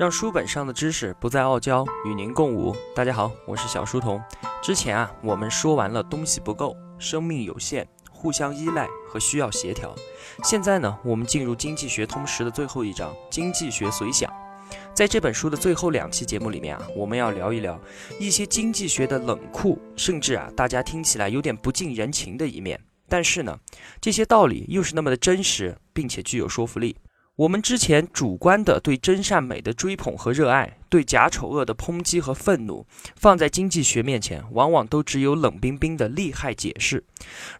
让书本上的知识不再傲娇，与您共舞。大家好，我是小书童。之前啊，我们说完了东西不够，生命有限，互相依赖和需要协调。现在呢，我们进入经济学通识的最后一章——经济学随想。在这本书的最后两期节目里面啊，我们要聊一聊一些经济学的冷酷，甚至啊，大家听起来有点不近人情的一面。但是呢，这些道理又是那么的真实，并且具有说服力。我们之前主观的对真善美的追捧和热爱，对假丑恶的抨击和愤怒，放在经济学面前，往往都只有冷冰冰的利害解释。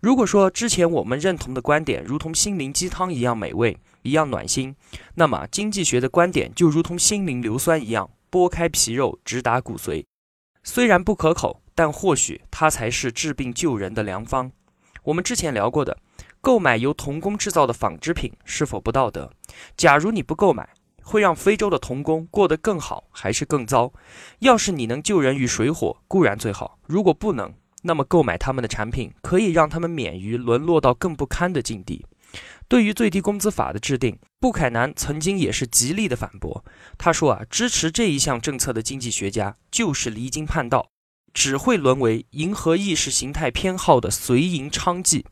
如果说之前我们认同的观点如同心灵鸡汤一样美味，一样暖心，那么经济学的观点就如同心灵硫酸一样，剥开皮肉，直达骨髓。虽然不可口，但或许它才是治病救人的良方。我们之前聊过的。购买由童工制造的纺织品是否不道德？假如你不购买，会让非洲的童工过得更好还是更糟？要是你能救人于水火，固然最好；如果不能，那么购买他们的产品可以让他们免于沦落到更不堪的境地。对于最低工资法的制定，布凯南曾经也是极力的反驳。他说啊，支持这一项政策的经济学家就是离经叛道，只会沦为迎合意识形态偏好的随营娼妓。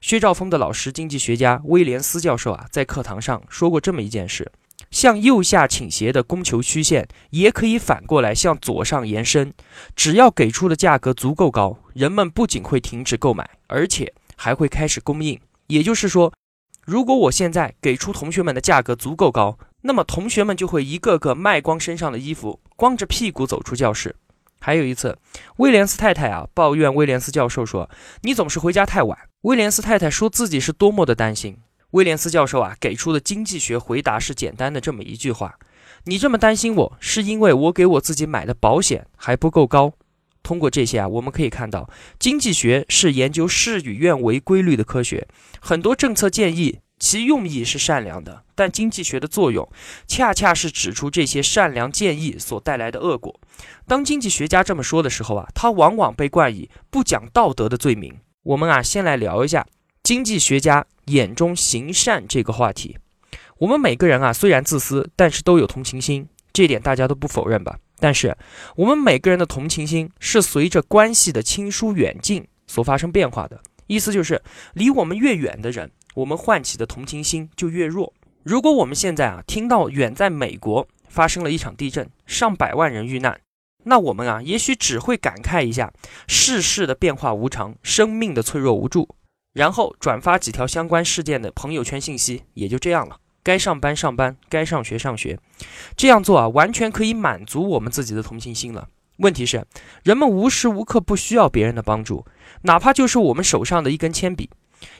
薛兆丰的老师、经济学家威廉斯教授啊，在课堂上说过这么一件事：向右下倾斜的供求曲线也可以反过来向左上延伸。只要给出的价格足够高，人们不仅会停止购买，而且还会开始供应。也就是说，如果我现在给出同学们的价格足够高，那么同学们就会一个个卖光身上的衣服，光着屁股走出教室。还有一次，威廉斯太太啊抱怨威廉斯教授说：“你总是回家太晚。”威廉斯太太说自己是多么的担心。威廉斯教授啊给出的经济学回答是简单的这么一句话：“你这么担心我，是因为我给我自己买的保险还不够高。”通过这些啊，我们可以看到，经济学是研究事与愿违规律的科学。很多政策建议其用意是善良的，但经济学的作用恰恰是指出这些善良建议所带来的恶果。当经济学家这么说的时候啊，他往往被冠以不讲道德的罪名。我们啊，先来聊一下经济学家眼中行善这个话题。我们每个人啊，虽然自私，但是都有同情心，这点大家都不否认吧？但是我们每个人的同情心是随着关系的亲疏远近所发生变化的。意思就是，离我们越远的人，我们唤起的同情心就越弱。如果我们现在啊，听到远在美国发生了一场地震，上百万人遇难。那我们啊，也许只会感慨一下世事的变化无常，生命的脆弱无助，然后转发几条相关事件的朋友圈信息，也就这样了。该上班上班，该上学上学，这样做啊，完全可以满足我们自己的同情心了。问题是，人们无时无刻不需要别人的帮助，哪怕就是我们手上的一根铅笔。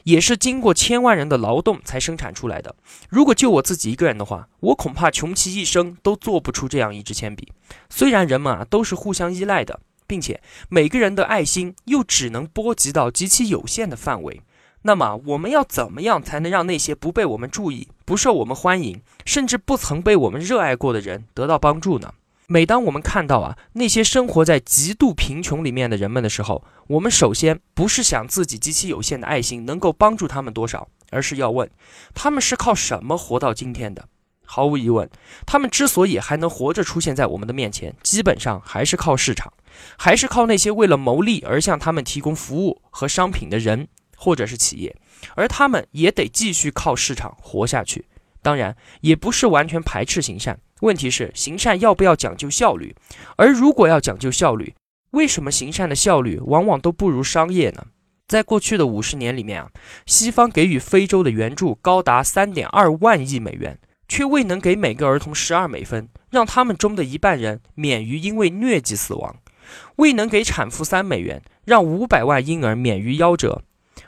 也是经过千万人的劳动才生产出来的。如果就我自己一个人的话，我恐怕穷其一生都做不出这样一支铅笔。虽然人们啊都是互相依赖的，并且每个人的爱心又只能波及到极其有限的范围，那么我们要怎么样才能让那些不被我们注意、不受我们欢迎，甚至不曾被我们热爱过的人得到帮助呢？每当我们看到啊那些生活在极度贫穷里面的人们的时候，我们首先不是想自己极其有限的爱心能够帮助他们多少，而是要问他们是靠什么活到今天的。毫无疑问，他们之所以还能活着出现在我们的面前，基本上还是靠市场，还是靠那些为了牟利而向他们提供服务和商品的人或者是企业，而他们也得继续靠市场活下去。当然，也不是完全排斥行善。问题是，行善要不要讲究效率？而如果要讲究效率，为什么行善的效率往往都不如商业呢？在过去的五十年里面啊，西方给予非洲的援助高达三点二万亿美元，却未能给每个儿童十二美分，让他们中的一半人免于因为疟疾死亡；未能给产妇三美元，让五百万婴儿免于夭折；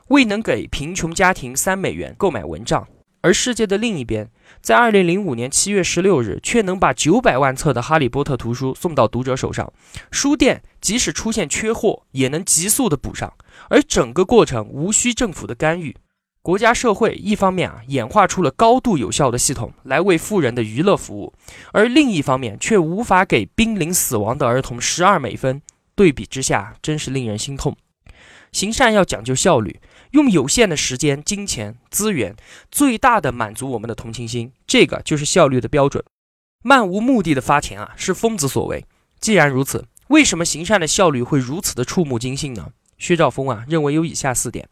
未能给贫穷家庭三美元购买蚊帐。而世界的另一边，在二零零五年七月十六日，却能把九百万册的《哈利波特》图书送到读者手上。书店即使出现缺货，也能急速的补上。而整个过程无需政府的干预，国家社会一方面啊演化出了高度有效的系统来为富人的娱乐服务，而另一方面却无法给濒临死亡的儿童十二美分。对比之下，真是令人心痛。行善要讲究效率。用有限的时间、金钱、资源，最大的满足我们的同情心，这个就是效率的标准。漫无目的的发钱啊，是疯子所为。既然如此，为什么行善的效率会如此的触目惊心呢？薛兆丰啊，认为有以下四点：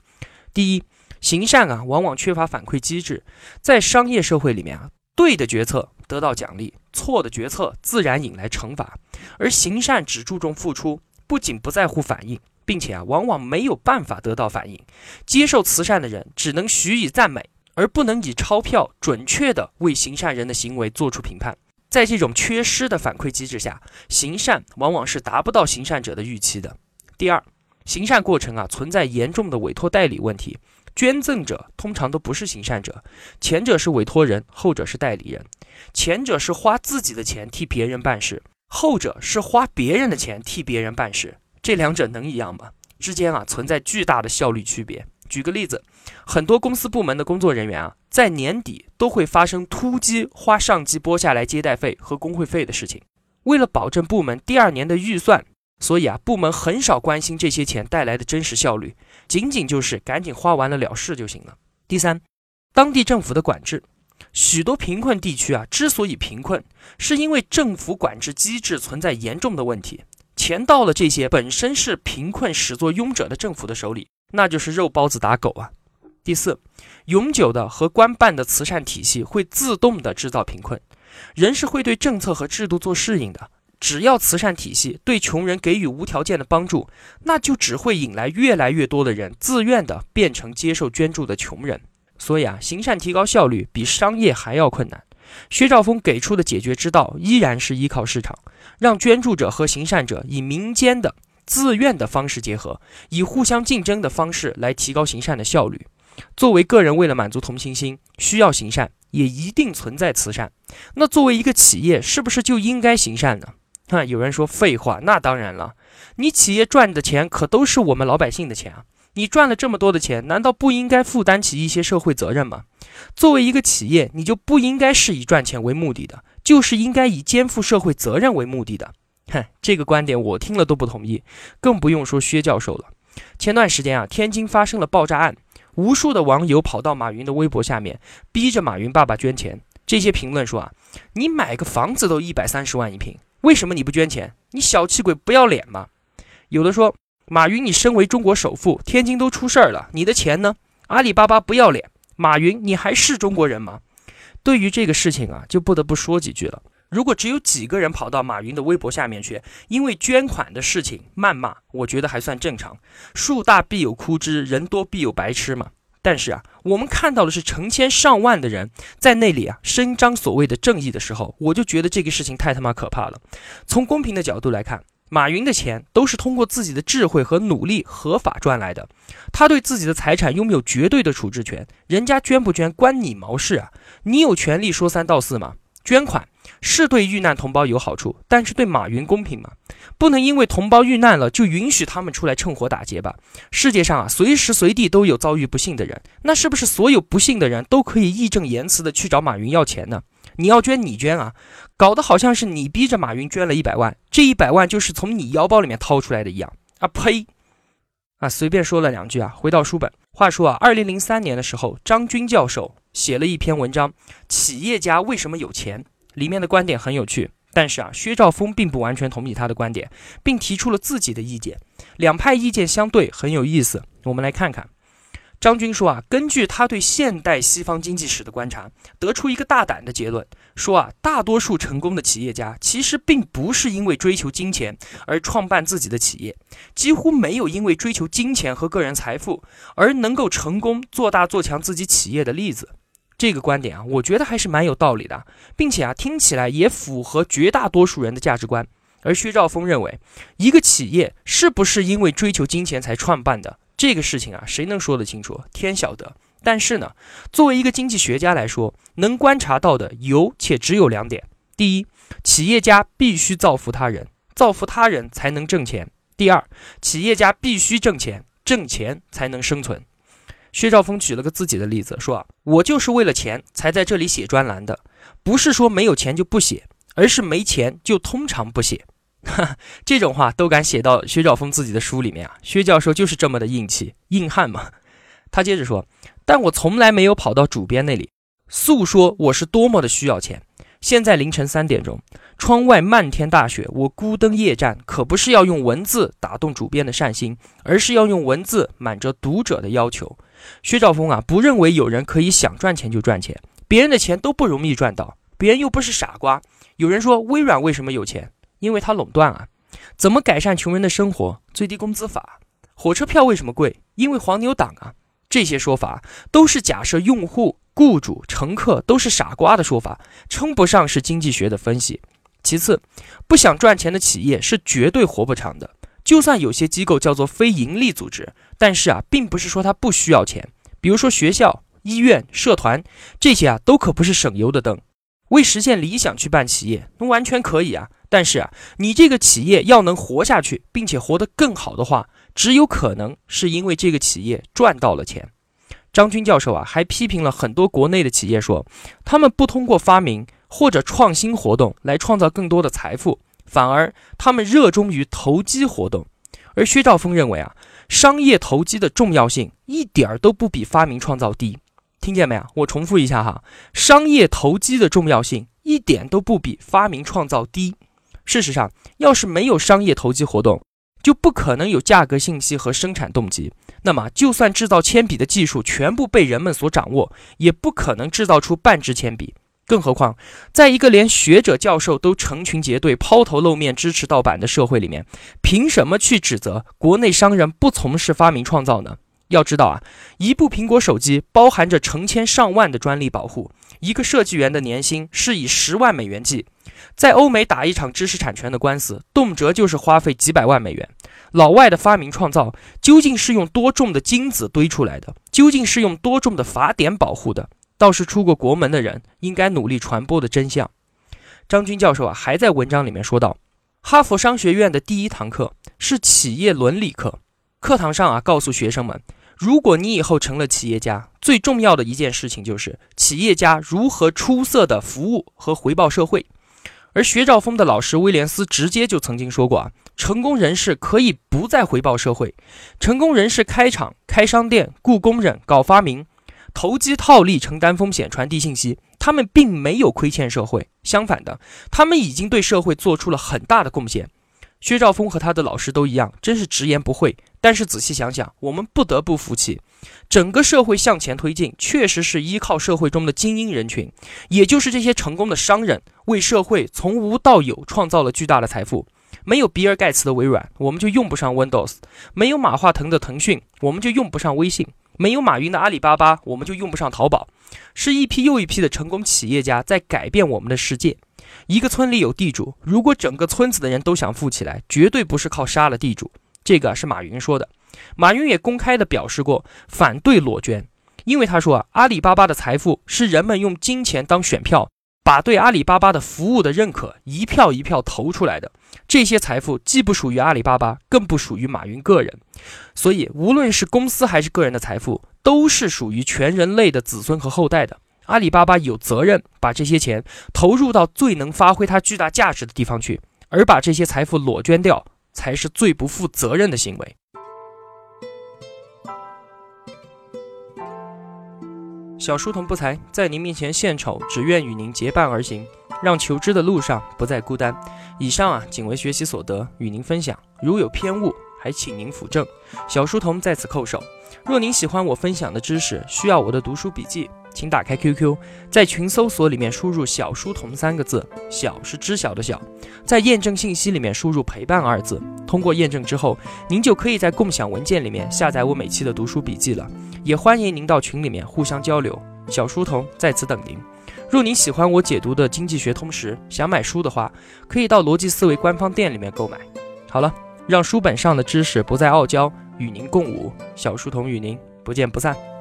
第一，行善啊，往往缺乏反馈机制。在商业社会里面啊，对的决策得到奖励，错的决策自然引来惩罚。而行善只注重付出，不仅不在乎反应，并且啊，往往没有办法得到反应。接受慈善的人只能许以赞美，而不能以钞票准确地为行善人的行为做出评判。在这种缺失的反馈机制下，行善往往是达不到行善者的预期的。第二，行善过程啊存在严重的委托代理问题，捐赠者通常都不是行善者，前者是委托人，后者是代理人。前者是花自己的钱替别人办事，后者是花别人的钱替别人办事，这两者能一样吗？之间啊存在巨大的效率区别。举个例子，很多公司部门的工作人员啊，在年底都会发生突击花上级拨下来接待费和工会费的事情。为了保证部门第二年的预算，所以啊，部门很少关心这些钱带来的真实效率，仅仅就是赶紧花完了了事就行了。第三，当地政府的管制，许多贫困地区啊，之所以贫困，是因为政府管制机制存在严重的问题，钱到了这些本身是贫困始作俑者的政府的手里。那就是肉包子打狗啊！第四，永久的和官办的慈善体系会自动的制造贫困，人是会对政策和制度做适应的。只要慈善体系对穷人给予无条件的帮助，那就只会引来越来越多的人自愿的变成接受捐助的穷人。所以啊，行善提高效率比商业还要困难。薛兆丰给出的解决之道依然是依靠市场，让捐助者和行善者以民间的。自愿的方式结合，以互相竞争的方式来提高行善的效率。作为个人，为了满足同情心，需要行善，也一定存在慈善。那作为一个企业，是不是就应该行善呢？哈，有人说废话，那当然了。你企业赚的钱可都是我们老百姓的钱啊！你赚了这么多的钱，难道不应该负担起一些社会责任吗？作为一个企业，你就不应该是以赚钱为目的的，就是应该以肩负社会责任为目的的。哼，这个观点我听了都不同意，更不用说薛教授了。前段时间啊，天津发生了爆炸案，无数的网友跑到马云的微博下面，逼着马云爸爸捐钱。这些评论说啊，你买个房子都一百三十万一平，为什么你不捐钱？你小气鬼，不要脸吗？有的说，马云，你身为中国首富，天津都出事儿了，你的钱呢？阿里巴巴不要脸，马云，你还是中国人吗？对于这个事情啊，就不得不说几句了。如果只有几个人跑到马云的微博下面去，因为捐款的事情谩骂，我觉得还算正常。树大必有枯枝，人多必有白痴嘛。但是啊，我们看到的是成千上万的人在那里啊伸张所谓的正义的时候，我就觉得这个事情太他妈可怕了。从公平的角度来看，马云的钱都是通过自己的智慧和努力合法赚来的，他对自己的财产拥有绝对的处置权，人家捐不捐关你毛事啊？你有权利说三道四吗？捐款是对遇难同胞有好处，但是对马云公平吗？不能因为同胞遇难了就允许他们出来趁火打劫吧？世界上啊，随时随地都有遭遇不幸的人，那是不是所有不幸的人都可以义正言辞的去找马云要钱呢？你要捐你捐啊，搞得好像是你逼着马云捐了一百万，这一百万就是从你腰包里面掏出来的一样啊！呸！啊，随便说了两句啊，回到书本。话说啊，二零零三年的时候，张军教授。写了一篇文章，《企业家为什么有钱》，里面的观点很有趣，但是啊，薛兆丰并不完全同意他的观点，并提出了自己的意见，两派意见相对，很有意思。我们来看看。张军说啊，根据他对现代西方经济史的观察，得出一个大胆的结论，说啊，大多数成功的企业家其实并不是因为追求金钱而创办自己的企业，几乎没有因为追求金钱和个人财富而能够成功做大做强自己企业的例子。这个观点啊，我觉得还是蛮有道理的，并且啊，听起来也符合绝大多数人的价值观。而薛兆丰认为，一个企业是不是因为追求金钱才创办的这个事情啊，谁能说得清楚？天晓得。但是呢，作为一个经济学家来说，能观察到的有且只有两点：第一，企业家必须造福他人，造福他人才能挣钱；第二，企业家必须挣钱，挣钱才能生存。薛兆丰举了个自己的例子，说啊，我就是为了钱才在这里写专栏的，不是说没有钱就不写，而是没钱就通常不写。这种话都敢写到薛兆丰自己的书里面啊，薛教授就是这么的硬气硬汉嘛。他接着说，但我从来没有跑到主编那里诉说我是多么的需要钱，现在凌晨三点钟，窗外漫天大雪，我孤灯夜战，可不是要用文字打动主编的善心，而是要用文字满足读者的要求。薛兆丰啊，不认为有人可以想赚钱就赚钱，别人的钱都不容易赚到，别人又不是傻瓜。有人说微软为什么有钱？因为它垄断啊。怎么改善穷人的生活？最低工资法。火车票为什么贵？因为黄牛党啊。这些说法都是假设用户、雇主、乘客都是傻瓜的说法，称不上是经济学的分析。其次，不想赚钱的企业是绝对活不长的。就算有些机构叫做非盈利组织，但是啊，并不是说它不需要钱。比如说学校、医院、社团这些啊，都可不是省油的灯。为实现理想去办企业，那完全可以啊。但是啊，你这个企业要能活下去，并且活得更好的话，只有可能是因为这个企业赚到了钱。张军教授啊，还批评了很多国内的企业，说他们不通过发明或者创新活动来创造更多的财富，反而他们热衷于投机活动。而薛兆丰认为啊，商业投机的重要性一点儿都不比发明创造低。听见没有？我重复一下哈，商业投机的重要性一点都不比发明创造低。事实上，要是没有商业投机活动，就不可能有价格信息和生产动机。那么，就算制造铅笔的技术全部被人们所掌握，也不可能制造出半支铅笔。更何况，在一个连学者教授都成群结队、抛头露面支持盗版的社会里面，凭什么去指责国内商人不从事发明创造呢？要知道啊，一部苹果手机包含着成千上万的专利保护，一个设计员的年薪是以十万美元计。在欧美打一场知识产权的官司，动辄就是花费几百万美元。老外的发明创造究竟是用多重的金子堆出来的？究竟是用多重的法典保护的？倒是出过国门的人应该努力传播的真相。张军教授啊，还在文章里面说到，哈佛商学院的第一堂课是企业伦理课。课堂上啊，告诉学生们，如果你以后成了企业家，最重要的一件事情就是企业家如何出色的服务和回报社会。而薛兆丰的老师威廉斯直接就曾经说过啊，成功人士可以不再回报社会，成功人士开厂、开商店、雇工人、搞发明、投机套利、承担风险、传递信息，他们并没有亏欠社会，相反的，他们已经对社会做出了很大的贡献。薛兆丰和他的老师都一样，真是直言不讳。但是仔细想想，我们不得不服气，整个社会向前推进，确实是依靠社会中的精英人群，也就是这些成功的商人，为社会从无到有创造了巨大的财富。没有比尔盖茨的微软，我们就用不上 Windows；没有马化腾的腾讯，我们就用不上微信；没有马云的阿里巴巴，我们就用不上淘宝。是一批又一批的成功企业家在改变我们的世界。一个村里有地主，如果整个村子的人都想富起来，绝对不是靠杀了地主。这个是马云说的，马云也公开的表示过反对裸捐，因为他说啊，阿里巴巴的财富是人们用金钱当选票，把对阿里巴巴的服务的认可一票一票投出来的，这些财富既不属于阿里巴巴，更不属于马云个人，所以无论是公司还是个人的财富，都是属于全人类的子孙和后代的。阿里巴巴有责任把这些钱投入到最能发挥它巨大价值的地方去，而把这些财富裸捐掉。才是最不负责任的行为。小书童不才，在您面前献丑，只愿与您结伴而行，让求知的路上不再孤单。以上啊，仅为学习所得，与您分享。如有偏误，还请您辅正。小书童在此叩首。若您喜欢我分享的知识，需要我的读书笔记。请打开 QQ，在群搜索里面输入“小书童”三个字，小是知晓的小，在验证信息里面输入“陪伴”二字。通过验证之后，您就可以在共享文件里面下载我每期的读书笔记了。也欢迎您到群里面互相交流。小书童在此等您。若您喜欢我解读的《经济学通识》，想买书的话，可以到逻辑思维官方店里面购买。好了，让书本上的知识不再傲娇，与您共舞。小书童与您不见不散。